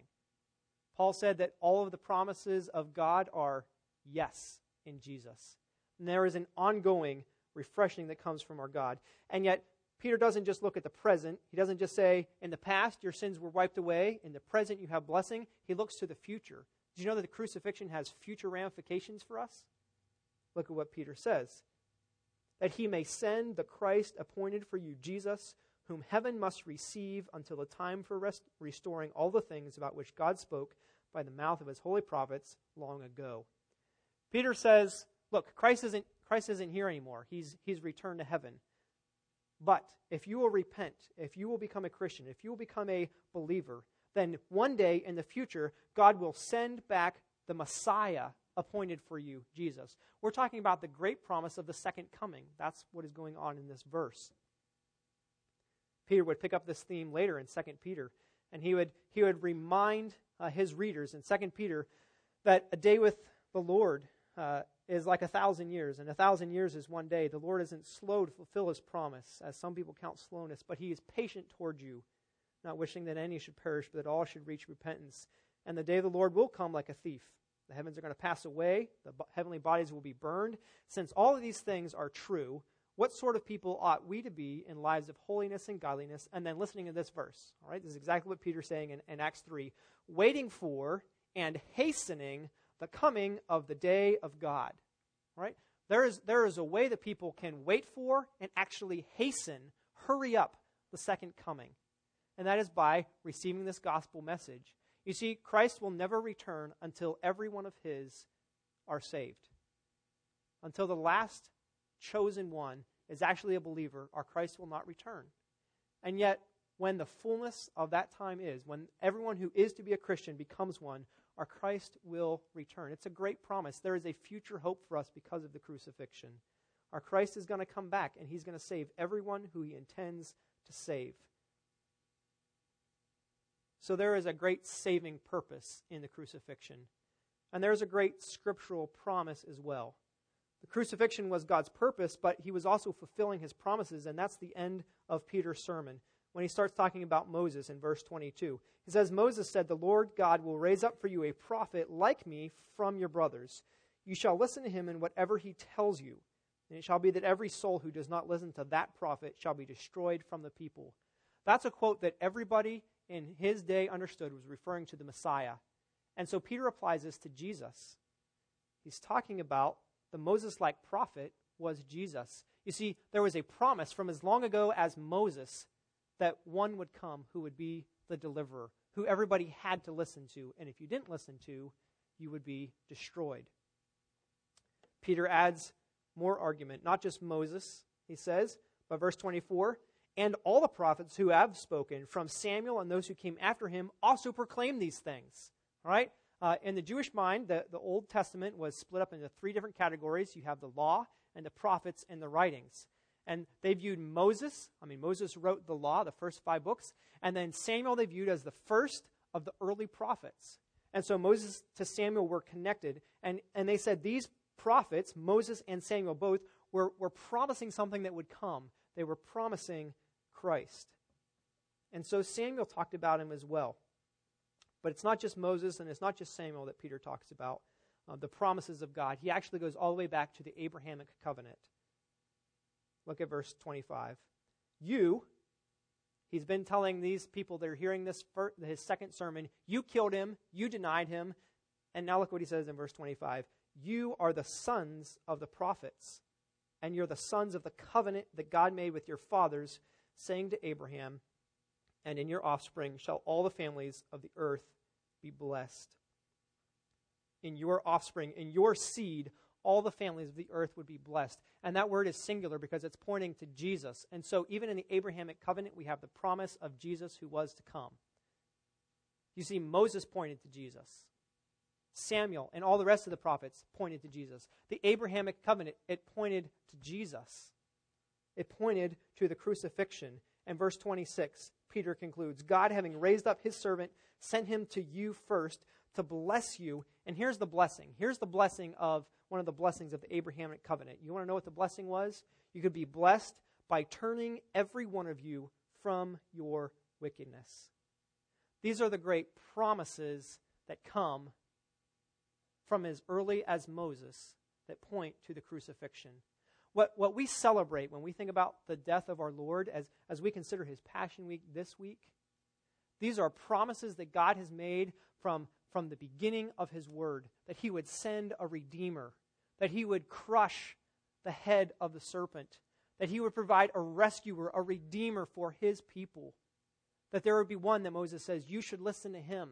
Paul said that all of the promises of God are yes in Jesus. And there is an ongoing refreshing that comes from our God. And yet, Peter doesn't just look at the present. He doesn't just say, in the past, your sins were wiped away. In the present, you have blessing. He looks to the future. Did you know that the crucifixion has future ramifications for us? Look at what Peter says that he may send the Christ appointed for you, Jesus, whom heaven must receive until the time for rest- restoring all the things about which God spoke by the mouth of his holy prophets long ago. Peter says, Look, Christ isn't Christ isn't here anymore. He's, he's returned to heaven. But if you will repent, if you will become a Christian, if you will become a believer, then one day in the future, God will send back the Messiah appointed for you, Jesus. We're talking about the great promise of the second coming. That's what is going on in this verse. Peter would pick up this theme later in 2 Peter, and he would, he would remind uh, his readers in 2 Peter that a day with the Lord uh, is like a thousand years, and a thousand years is one day. The Lord isn't slow to fulfill his promise, as some people count slowness, but he is patient toward you, not wishing that any should perish, but that all should reach repentance. And the day of the Lord will come like a thief. The heavens are going to pass away, the heavenly bodies will be burned. Since all of these things are true, what sort of people ought we to be in lives of holiness and godliness? And then listening to this verse. All right, this is exactly what Peter's saying in, in Acts 3 waiting for and hastening the coming of the day of God. Right? There is, there is a way that people can wait for and actually hasten, hurry up the second coming. And that is by receiving this gospel message. You see, Christ will never return until every one of his are saved. Until the last chosen one is actually a believer, our Christ will not return. And yet, when the fullness of that time is, when everyone who is to be a Christian becomes one, our Christ will return. It's a great promise. There is a future hope for us because of the crucifixion. Our Christ is going to come back and he's going to save everyone who he intends to save. So there is a great saving purpose in the crucifixion. And there is a great scriptural promise as well. The crucifixion was God's purpose, but he was also fulfilling his promises, and that's the end of Peter's sermon when he starts talking about Moses in verse 22. He says, Moses said, The Lord God will raise up for you a prophet like me from your brothers. You shall listen to him in whatever he tells you. And it shall be that every soul who does not listen to that prophet shall be destroyed from the people. That's a quote that everybody in his day understood was referring to the Messiah. And so Peter applies this to Jesus. He's talking about the Moses like prophet was Jesus. You see, there was a promise from as long ago as Moses that one would come who would be the deliverer, who everybody had to listen to. And if you didn't listen to, you would be destroyed. Peter adds more argument, not just Moses, he says, but verse 24, and all the prophets who have spoken, from Samuel and those who came after him, also proclaim these things. All right? Uh, in the Jewish mind, the, the Old Testament was split up into three different categories. You have the law, and the prophets, and the writings. And they viewed Moses, I mean, Moses wrote the law, the first five books, and then Samuel they viewed as the first of the early prophets. And so Moses to Samuel were connected. And, and they said these prophets, Moses and Samuel both, were, were promising something that would come. They were promising Christ. And so Samuel talked about him as well. But it's not just Moses and it's not just Samuel that Peter talks about, uh, the promises of God. He actually goes all the way back to the Abrahamic covenant. Look at verse 25. You, he's been telling these people that are hearing this, first, his second sermon, you killed him, you denied him. And now look what he says in verse 25 You are the sons of the prophets, and you're the sons of the covenant that God made with your fathers, saying to Abraham, And in your offspring shall all the families of the earth be blessed. In your offspring, in your seed, all the families of the earth would be blessed. And that word is singular because it's pointing to Jesus. And so, even in the Abrahamic covenant, we have the promise of Jesus who was to come. You see, Moses pointed to Jesus. Samuel and all the rest of the prophets pointed to Jesus. The Abrahamic covenant, it pointed to Jesus. It pointed to the crucifixion. And verse 26, Peter concludes God, having raised up his servant, sent him to you first to bless you. And here's the blessing. Here's the blessing of one of the blessings of the Abrahamic covenant. You want to know what the blessing was? You could be blessed by turning every one of you from your wickedness. These are the great promises that come from as early as Moses that point to the crucifixion. What, what we celebrate when we think about the death of our Lord as, as we consider his Passion Week this week, these are promises that God has made from from the beginning of his word that he would send a redeemer, that he would crush the head of the serpent, that he would provide a rescuer, a redeemer for his people, that there would be one that Moses says, You should listen to him.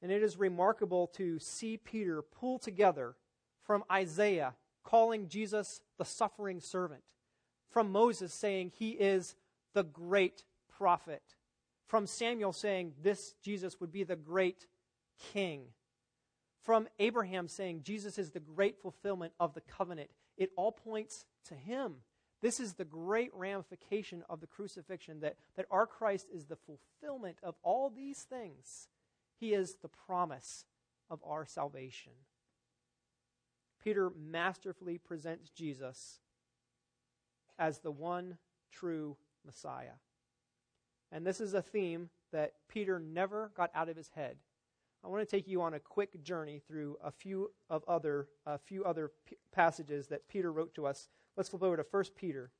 And it is remarkable to see Peter pull together from Isaiah calling Jesus the suffering servant, from Moses saying he is the great prophet from Samuel saying this Jesus would be the great king, from Abraham saying Jesus is the great fulfillment of the covenant. It all points to him. This is the great ramification of the crucifixion that, that our Christ is the fulfillment of all these things. He is the promise of our salvation. Peter masterfully presents Jesus as the one true Messiah. And this is a theme that Peter never got out of his head. I want to take you on a quick journey through a few of other a few other p- passages that Peter wrote to us. Let's flip over to 1 Peter.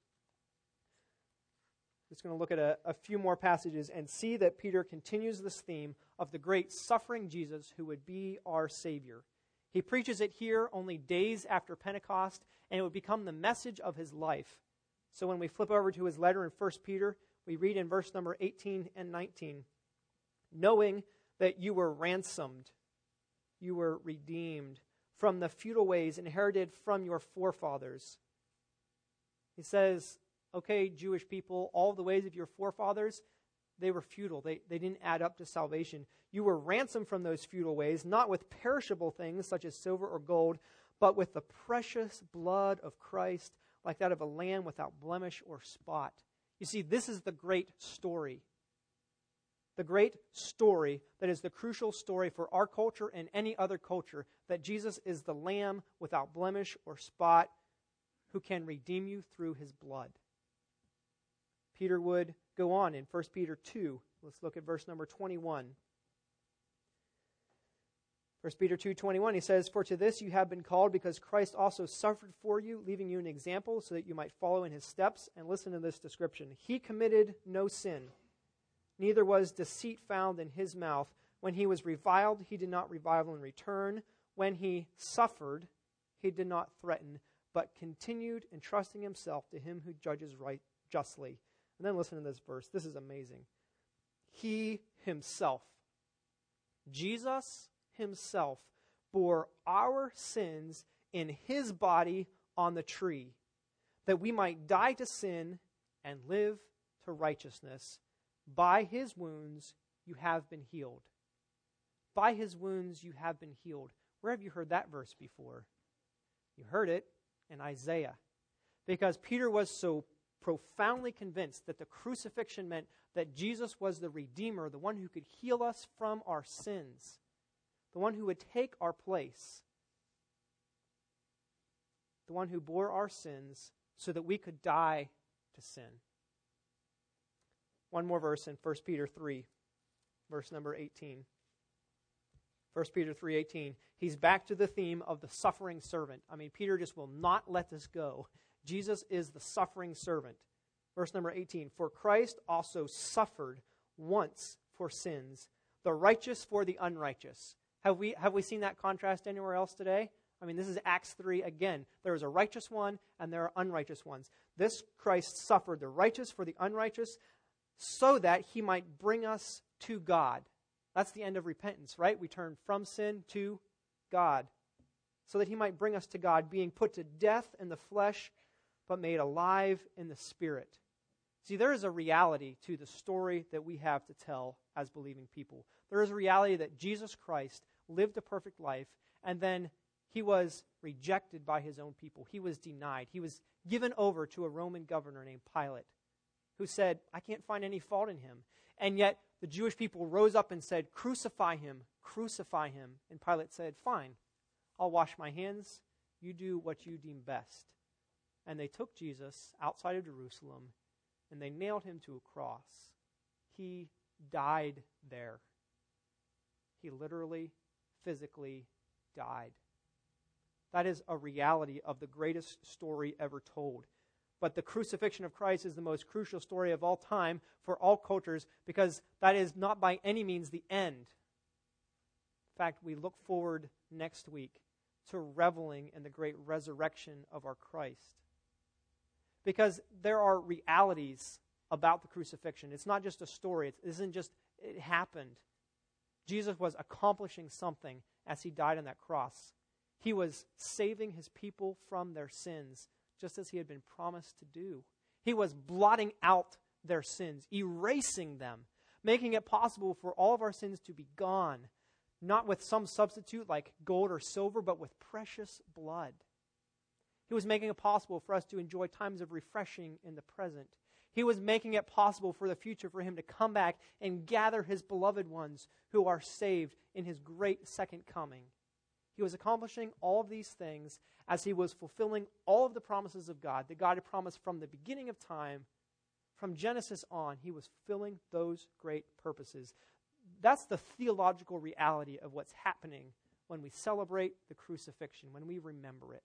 Just going to look at a, a few more passages and see that Peter continues this theme of the great suffering Jesus who would be our Savior. He preaches it here only days after Pentecost, and it would become the message of his life. So when we flip over to his letter in 1 Peter, we read in verse number 18 and 19 knowing that you were ransomed, you were redeemed from the futile ways inherited from your forefathers. He says, okay, Jewish people, all the ways of your forefathers, they were futile. They, they didn't add up to salvation. You were ransomed from those futile ways, not with perishable things such as silver or gold, but with the precious blood of Christ, like that of a lamb without blemish or spot. You see, this is the great story. The great story that is the crucial story for our culture and any other culture that Jesus is the Lamb without blemish or spot who can redeem you through his blood. Peter would go on in 1 Peter 2. Let's look at verse number 21. 1 Peter 2:21 he says for to this you have been called because Christ also suffered for you leaving you an example so that you might follow in his steps. And listen to this description. He committed no sin neither was deceit found in his mouth. When he was reviled he did not revile in return. When he suffered he did not threaten but continued entrusting himself to him who judges right justly. And then listen to this verse. This is amazing. He himself Jesus himself bore our sins in his body on the tree, that we might die to sin and live to righteousness. By his wounds you have been healed. By his wounds you have been healed. Where have you heard that verse before? You heard it in Isaiah. Because Peter was so profoundly convinced that the crucifixion meant that Jesus was the Redeemer, the one who could heal us from our sins the one who would take our place, the one who bore our sins so that we could die to sin. One more verse in 1 Peter 3, verse number 18. 1 Peter 3:18. He's back to the theme of the suffering servant. I mean, Peter just will not let this go. Jesus is the suffering servant. Verse number 18 For Christ also suffered once for sins, the righteous for the unrighteous. Have we, have we seen that contrast anywhere else today? I mean, this is Acts 3 again. There is a righteous one and there are unrighteous ones. This Christ suffered the righteous for the unrighteous so that he might bring us to God. That's the end of repentance, right? We turn from sin to God. So that he might bring us to God, being put to death in the flesh, but made alive in the spirit. See, there is a reality to the story that we have to tell as believing people. There is a reality that Jesus Christ lived a perfect life, and then he was rejected by his own people. He was denied. He was given over to a Roman governor named Pilate, who said, I can't find any fault in him. And yet, the Jewish people rose up and said, Crucify him, crucify him. And Pilate said, Fine, I'll wash my hands. You do what you deem best. And they took Jesus outside of Jerusalem and they nailed him to a cross. He died there. He literally, physically died. That is a reality of the greatest story ever told. But the crucifixion of Christ is the most crucial story of all time for all cultures because that is not by any means the end. In fact, we look forward next week to reveling in the great resurrection of our Christ. Because there are realities about the crucifixion. It's not just a story, it isn't just, it happened. Jesus was accomplishing something as he died on that cross. He was saving his people from their sins, just as he had been promised to do. He was blotting out their sins, erasing them, making it possible for all of our sins to be gone, not with some substitute like gold or silver, but with precious blood. He was making it possible for us to enjoy times of refreshing in the present. He was making it possible for the future for him to come back and gather his beloved ones who are saved in his great second coming. He was accomplishing all of these things as he was fulfilling all of the promises of God that God had promised from the beginning of time. From Genesis on, he was fulfilling those great purposes. That's the theological reality of what's happening when we celebrate the crucifixion, when we remember it.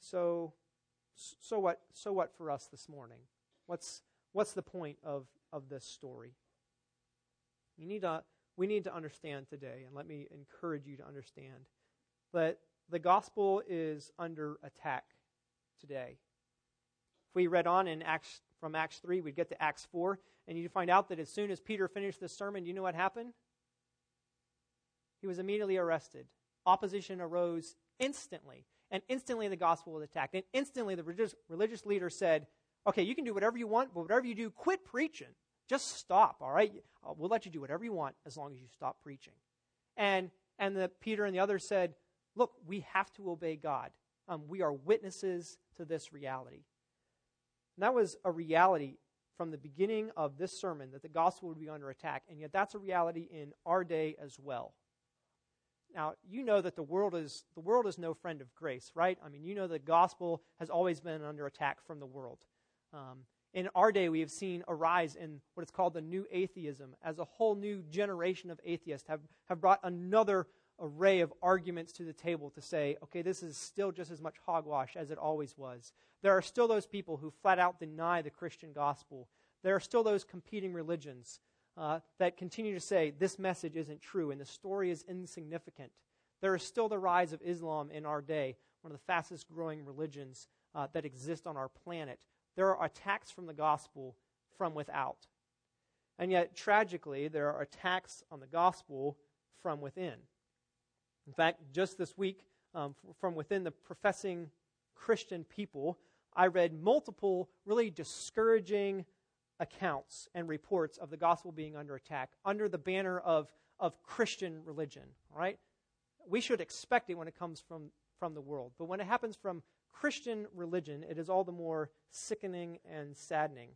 So, so what? So what for us this morning? What's what's the point of of this story? You need to we need to understand today, and let me encourage you to understand that the gospel is under attack today. If we read on in Acts from Acts 3, we'd get to Acts 4, and you'd find out that as soon as Peter finished this sermon, you know what happened? He was immediately arrested. Opposition arose instantly, and instantly the gospel was attacked. And instantly the religious, religious leader said, Okay, you can do whatever you want, but whatever you do, quit preaching. Just stop, all right? Uh, we'll let you do whatever you want as long as you stop preaching. And, and the, Peter and the others said, Look, we have to obey God. Um, we are witnesses to this reality. And that was a reality from the beginning of this sermon that the gospel would be under attack, and yet that's a reality in our day as well. Now, you know that the world is the world is no friend of grace, right? I mean, you know the gospel has always been under attack from the world. Um, in our day, we have seen a rise in what is called the new atheism, as a whole new generation of atheists have, have brought another array of arguments to the table to say, okay, this is still just as much hogwash as it always was. There are still those people who flat out deny the Christian gospel. There are still those competing religions uh, that continue to say this message isn't true and the story is insignificant. There is still the rise of Islam in our day, one of the fastest growing religions uh, that exist on our planet there are attacks from the gospel from without. And yet, tragically, there are attacks on the gospel from within. In fact, just this week, um, from within the professing Christian people, I read multiple really discouraging accounts and reports of the gospel being under attack under the banner of, of Christian religion. Right? We should expect it when it comes from, from the world. But when it happens from Christian religion, it is all the more sickening and saddening.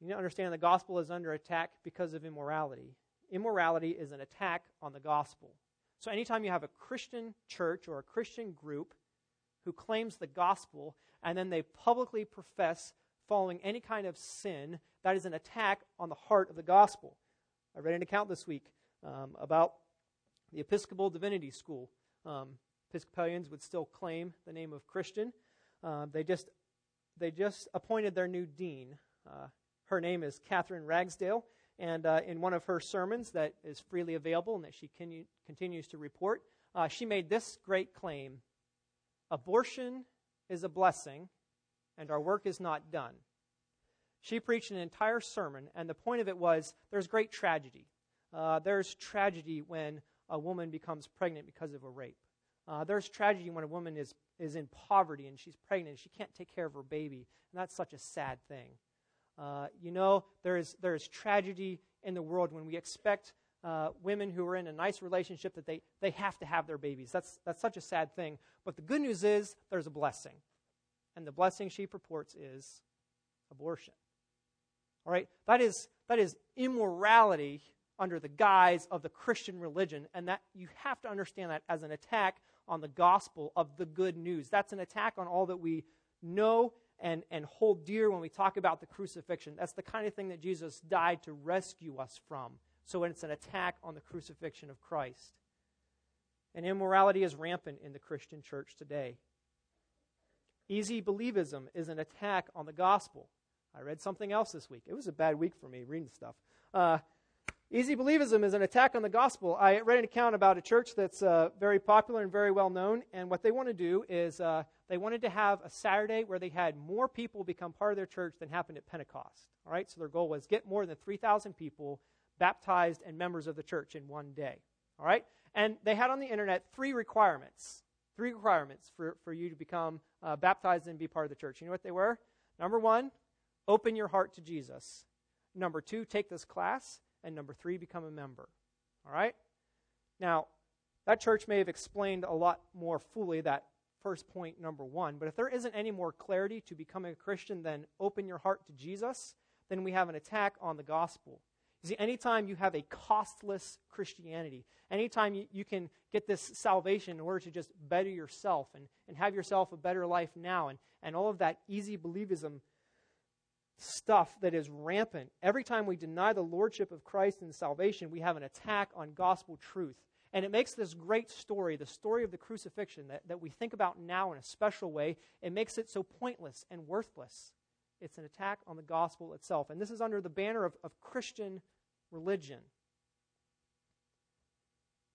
You need to understand the gospel is under attack because of immorality. Immorality is an attack on the gospel. So, anytime you have a Christian church or a Christian group who claims the gospel and then they publicly profess following any kind of sin, that is an attack on the heart of the gospel. I read an account this week um, about the Episcopal Divinity School. Um, Episcopalians would still claim the name of Christian. Uh, they just they just appointed their new dean. Uh, her name is Katherine Ragsdale, and uh, in one of her sermons that is freely available and that she can, continues to report, uh, she made this great claim Abortion is a blessing, and our work is not done. She preached an entire sermon, and the point of it was there's great tragedy. Uh, there's tragedy when a woman becomes pregnant because of a rape. Uh, there's tragedy when a woman is, is in poverty and she's pregnant and she can't take care of her baby. And that's such a sad thing. Uh, you know, there is, there is tragedy in the world when we expect uh, women who are in a nice relationship that they, they have to have their babies. That's, that's such a sad thing. But the good news is there's a blessing. And the blessing she purports is abortion. All right? That is, that is immorality under the guise of the Christian religion. And that you have to understand that as an attack on the gospel of the good news. That's an attack on all that we know and, and hold dear when we talk about the crucifixion. That's the kind of thing that Jesus died to rescue us from. So it's an attack on the crucifixion of Christ. And immorality is rampant in the Christian church today. Easy believism is an attack on the gospel. I read something else this week. It was a bad week for me reading stuff. Uh, Easy believism is an attack on the gospel. I read an account about a church that's uh, very popular and very well known, and what they want to do is uh, they wanted to have a Saturday where they had more people become part of their church than happened at Pentecost. All right, so their goal was get more than 3,000 people baptized and members of the church in one day. All right, and they had on the internet three requirements. Three requirements for, for you to become uh, baptized and be part of the church. You know what they were? Number one, open your heart to Jesus. Number two, take this class. And number three, become a member. All right? Now, that church may have explained a lot more fully that first point, number one, but if there isn't any more clarity to becoming a Christian than open your heart to Jesus, then we have an attack on the gospel. See, anytime you have a costless Christianity, anytime you, you can get this salvation in order to just better yourself and, and have yourself a better life now, and, and all of that easy believism stuff that is rampant. Every time we deny the lordship of Christ and salvation, we have an attack on gospel truth. And it makes this great story, the story of the crucifixion, that, that we think about now in a special way, it makes it so pointless and worthless. It's an attack on the gospel itself. And this is under the banner of, of Christian religion.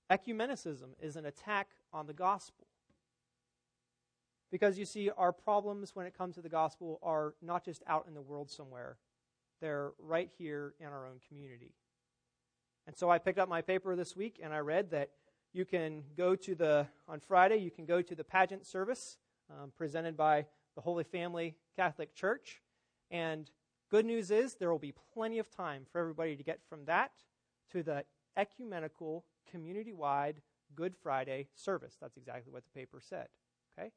Ecumenicism is an attack on the gospel. Because you see, our problems when it comes to the gospel are not just out in the world somewhere, they're right here in our own community. And so I picked up my paper this week and I read that you can go to the, on Friday, you can go to the pageant service um, presented by the Holy Family Catholic Church. And good news is there will be plenty of time for everybody to get from that to the ecumenical, community wide Good Friday service. That's exactly what the paper said. Okay?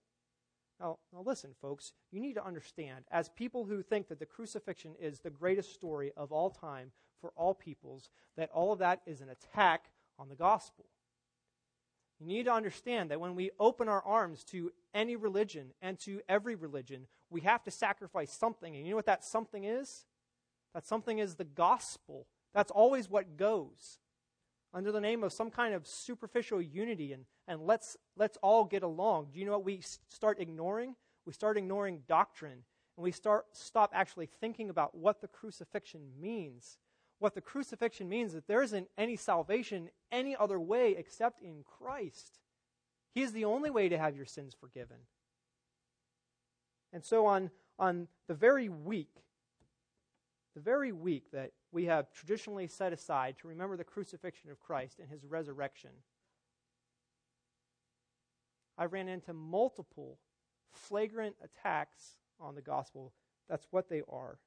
Now, now, listen, folks, you need to understand, as people who think that the crucifixion is the greatest story of all time for all peoples, that all of that is an attack on the gospel. You need to understand that when we open our arms to any religion and to every religion, we have to sacrifice something. And you know what that something is? That something is the gospel. That's always what goes under the name of some kind of superficial unity and, and let's, let's all get along. Do you know what we start ignoring? We start ignoring doctrine and we start stop actually thinking about what the crucifixion means. What the crucifixion means is that there isn't any salvation any other way except in Christ. He is the only way to have your sins forgiven. And so on, on the very week the very week that we have traditionally set aside to remember the crucifixion of Christ and his resurrection, I ran into multiple flagrant attacks on the gospel. That's what they are.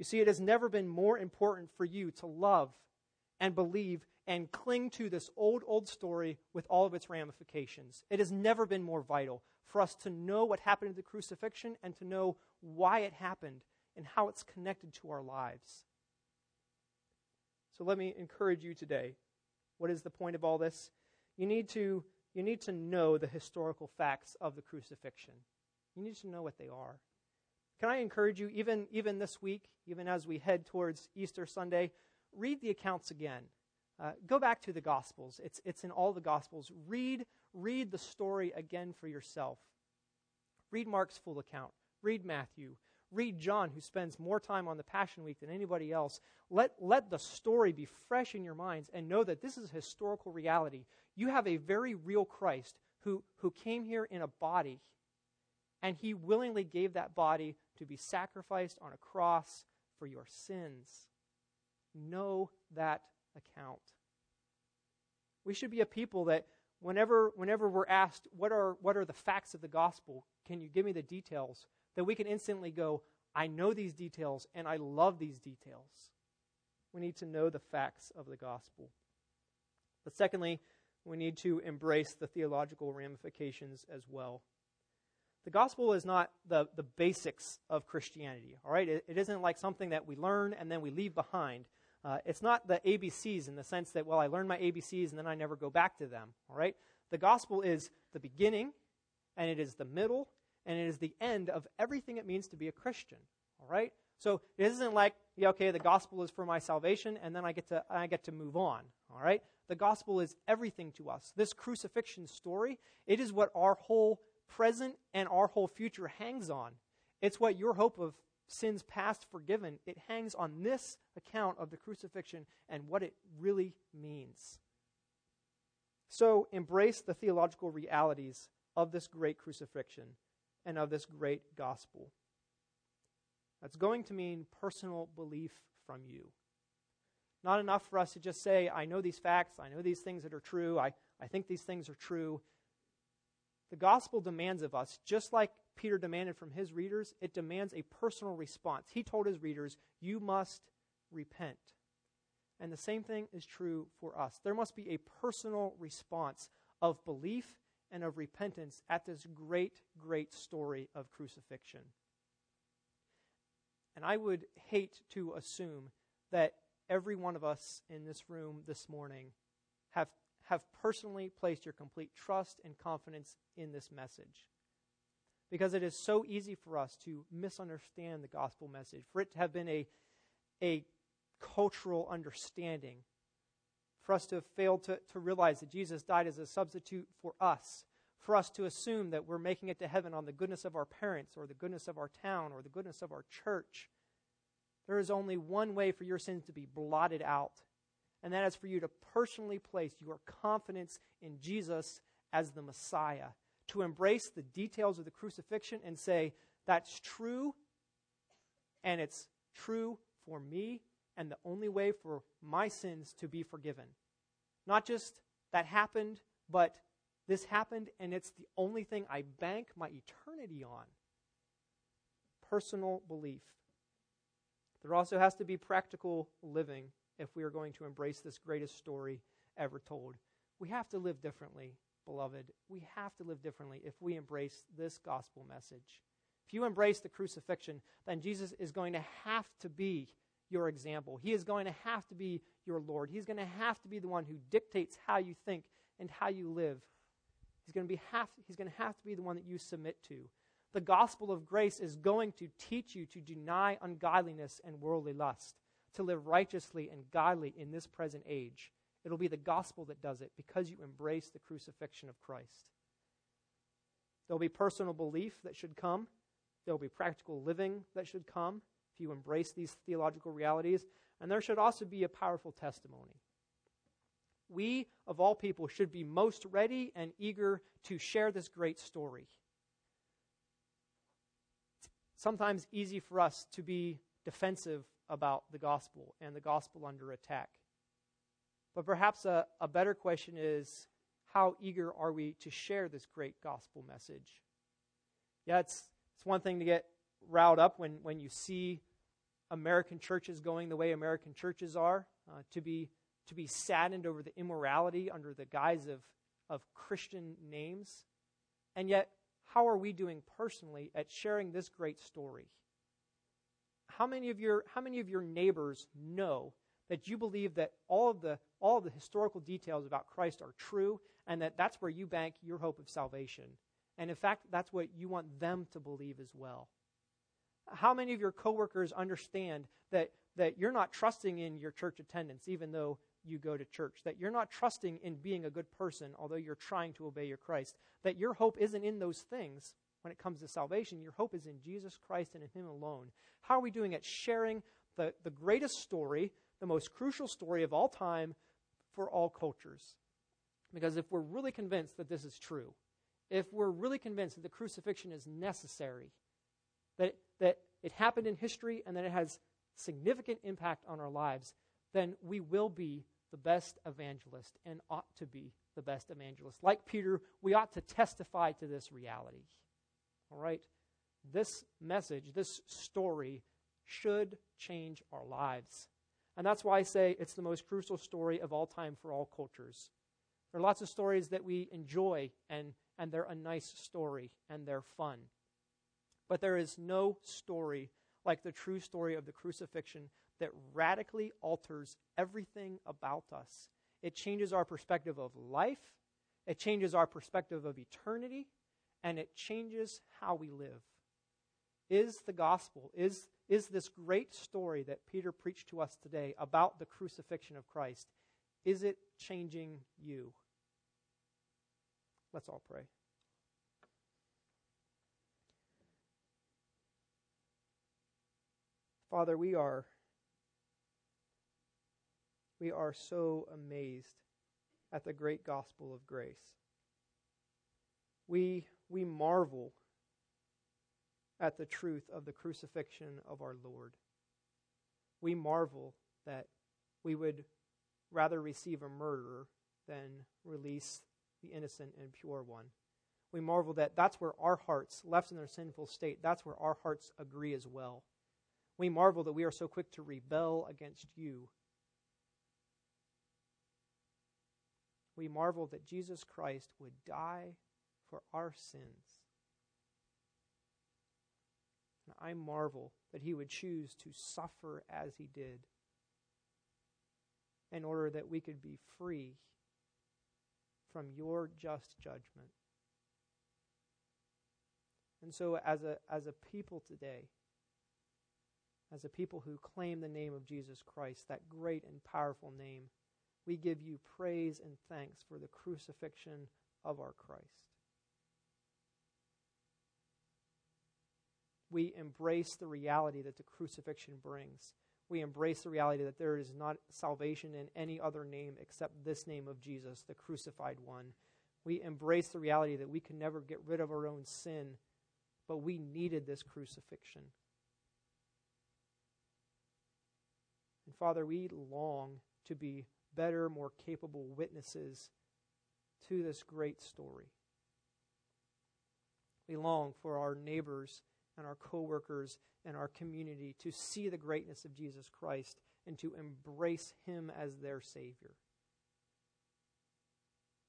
You see, it has never been more important for you to love and believe and cling to this old, old story with all of its ramifications. It has never been more vital for us to know what happened at the crucifixion and to know why it happened and how it's connected to our lives. So let me encourage you today. What is the point of all this? You need to, you need to know the historical facts of the crucifixion. You need to know what they are. Can I encourage you, even, even this week, even as we head towards Easter Sunday, read the accounts again. Uh, go back to the Gospels. It's, it's in all the Gospels. Read, read the story again for yourself. Read Mark's full account. read Matthew, read John, who spends more time on the Passion Week than anybody else. Let, let the story be fresh in your minds and know that this is historical reality. You have a very real Christ who, who came here in a body, and he willingly gave that body to be sacrificed on a cross for your sins. Know that account. We should be a people that whenever, whenever we're asked, what are, what are the facts of the gospel? Can you give me the details? That we can instantly go, I know these details and I love these details. We need to know the facts of the gospel. But secondly, we need to embrace the theological ramifications as well. The gospel is not the, the basics of Christianity, all right? It, it isn't like something that we learn and then we leave behind. Uh, it's not the ABCs in the sense that, well, I learn my ABCs and then I never go back to them, all right? The gospel is the beginning, and it is the middle, and it is the end of everything it means to be a Christian, all right? So it isn't like, yeah, okay, the gospel is for my salvation, and then I get to, I get to move on, all right? The gospel is everything to us. This crucifixion story, it is what our whole present and our whole future hangs on. It's what your hope of sins past forgiven, it hangs on this account of the crucifixion and what it really means. So embrace the theological realities of this great crucifixion and of this great gospel. That's going to mean personal belief from you. Not enough for us to just say, I know these facts, I know these things that are true, I, I think these things are true. The gospel demands of us, just like Peter demanded from his readers, it demands a personal response. He told his readers, You must repent. And the same thing is true for us. There must be a personal response of belief and of repentance at this great, great story of crucifixion. And I would hate to assume that every one of us in this room this morning have, have personally placed your complete trust and confidence in this message because it is so easy for us to misunderstand the gospel message, for it to have been a, a cultural understanding, for us to have failed to, to realize that Jesus died as a substitute for us, for us to assume that we're making it to heaven on the goodness of our parents or the goodness of our town or the goodness of our church. There is only one way for your sins to be blotted out, and that is for you to personally place your confidence in Jesus as the Messiah to embrace the details of the crucifixion and say, that's true, and it's true for me, and the only way for my sins to be forgiven. Not just that happened, but this happened, and it's the only thing I bank my eternity on. Personal belief. There also has to be practical living if we are going to embrace this greatest story ever told. We have to live differently beloved, we have to live differently if we embrace this gospel message. If you embrace the crucifixion, then Jesus is going to have to be your example. He is going to have to be your Lord. He's going to have to be the one who dictates how you think and how you live. He's going to, be have, he's going to have to be the one that you submit to. The gospel of grace is going to teach you to deny ungodliness and worldly lust, to live righteously and godly in this present age. It'll be the gospel that does it because you embrace the crucifixion of Christ. There'll be personal belief that should come, there'll be practical living that should come if you embrace these theological realities, and there should also be a powerful testimony. We, of all people, should be most ready and eager to share this great story. It's sometimes easy for us to be defensive about the gospel and the gospel under attack. But perhaps a, a better question is how eager are we to share this great gospel message? Yeah, it's, it's one thing to get riled up when, when you see American churches going the way American churches are, uh, to, be, to be saddened over the immorality under the guise of, of Christian names. And yet, how are we doing personally at sharing this great story? How many of your, how many of your neighbors know that you believe that all of the all of the historical details about Christ are true and that that's where you bank your hope of salvation. And in fact, that's what you want them to believe as well. How many of your coworkers understand that that you're not trusting in your church attendance even though you go to church, that you're not trusting in being a good person although you're trying to obey your Christ, that your hope isn't in those things, when it comes to salvation. Your hope is in Jesus Christ and in Him alone. How are we doing at sharing the, the greatest story, the most crucial story of all time for all cultures? Because if we're really convinced that this is true, if we're really convinced that the crucifixion is necessary, that, that it happened in history and that it has significant impact on our lives, then we will be the best evangelist and ought to be the best evangelist. Like Peter, we ought to testify to this reality. All right? This message, this story, should change our lives. And that's why I say it's the most crucial story of all time for all cultures. There are lots of stories that we enjoy, and, and they're a nice story, and they're fun. But there is no story like the true story of the crucifixion that radically alters everything about us. It changes our perspective of life, it changes our perspective of eternity, and it changes how we live. Is the gospel, is, is this great story that Peter preached to us today about the crucifixion of Christ, is it changing you? Let's all pray. Father, we are we are so amazed at the great gospel of grace. We we marvel at the truth of the crucifixion of our Lord. We marvel that we would rather receive a murderer than release the innocent and pure one. We marvel that that's where our hearts, left in their sinful state, that's where our hearts agree as well. We marvel that we are so quick to rebel against you. We marvel that Jesus Christ would die for our sins. And I marvel that he would choose to suffer as he did in order that we could be free from your just judgment. And so, as a, as a people today, as a people who claim the name of Jesus Christ, that great and powerful name, we give you praise and thanks for the crucifixion of our Christ. We embrace the reality that the crucifixion brings. We embrace the reality that there is not salvation in any other name except this name of Jesus, the crucified one. We embrace the reality that we can never get rid of our own sin, but we needed this crucifixion. And Father, we long to be better, more capable witnesses to this great story. We long for our neighbors and our coworkers and our community to see the greatness of Jesus Christ and to embrace him as their savior.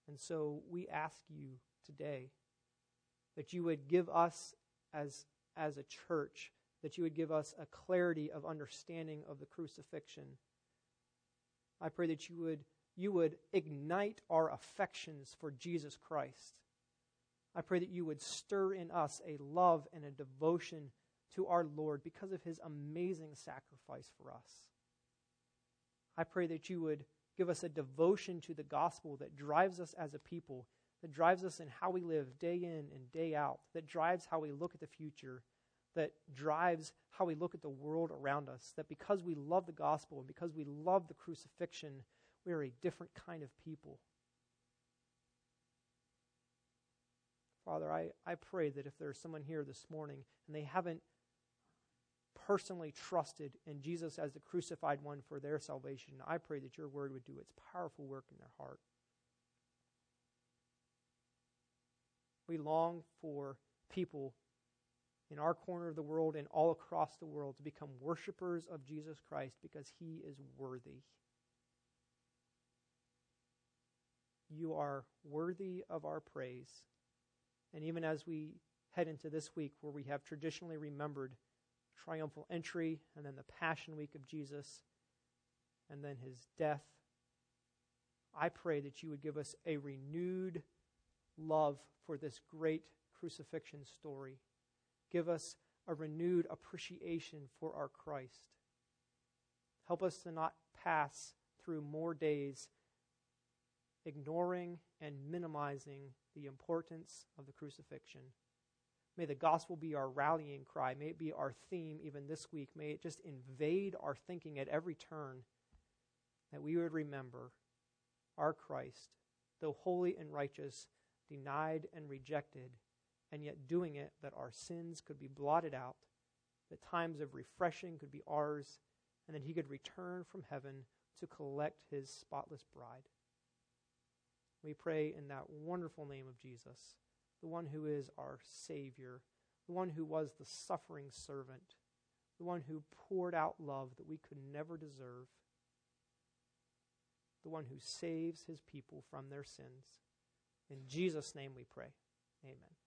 And so we ask you today that you would give us as as a church that you would give us a clarity of understanding of the crucifixion. I pray that you would, you would ignite our affections for Jesus Christ. I pray that you would stir in us a love and a devotion to our Lord because of his amazing sacrifice for us. I pray that you would give us a devotion to the gospel that drives us as a people, that drives us in how we live day in and day out, that drives how we look at the future, that drives how we look at the world around us. That because we love the gospel and because we love the crucifixion, we are a different kind of people. Father, I, I pray that if there's someone here this morning and they haven't personally trusted in Jesus as the crucified one for their salvation, I pray that your word would do its powerful work in their heart. We long for people in our corner of the world and all across the world to become worshipers of Jesus Christ because he is worthy. You are worthy of our praise. And even as we head into this week where we have traditionally remembered triumphal entry and then the Passion Week of Jesus and then his death, I pray that you would give us a renewed love for this great crucifixion story Give us a renewed appreciation for our Christ. Help us to not pass through more days ignoring and minimizing the importance of the crucifixion. May the gospel be our rallying cry. May it be our theme even this week. May it just invade our thinking at every turn that we would remember our Christ, though holy and righteous, denied and rejected, and yet doing it that our sins could be blotted out, that times of refreshing could be ours, and that he could return from heaven to collect his spotless bride. We pray in that wonderful name of Jesus, the one who is our Savior, the one who was the suffering servant, the one who poured out love that we could never deserve, the one who saves his people from their sins. In Jesus' name we pray. Amen.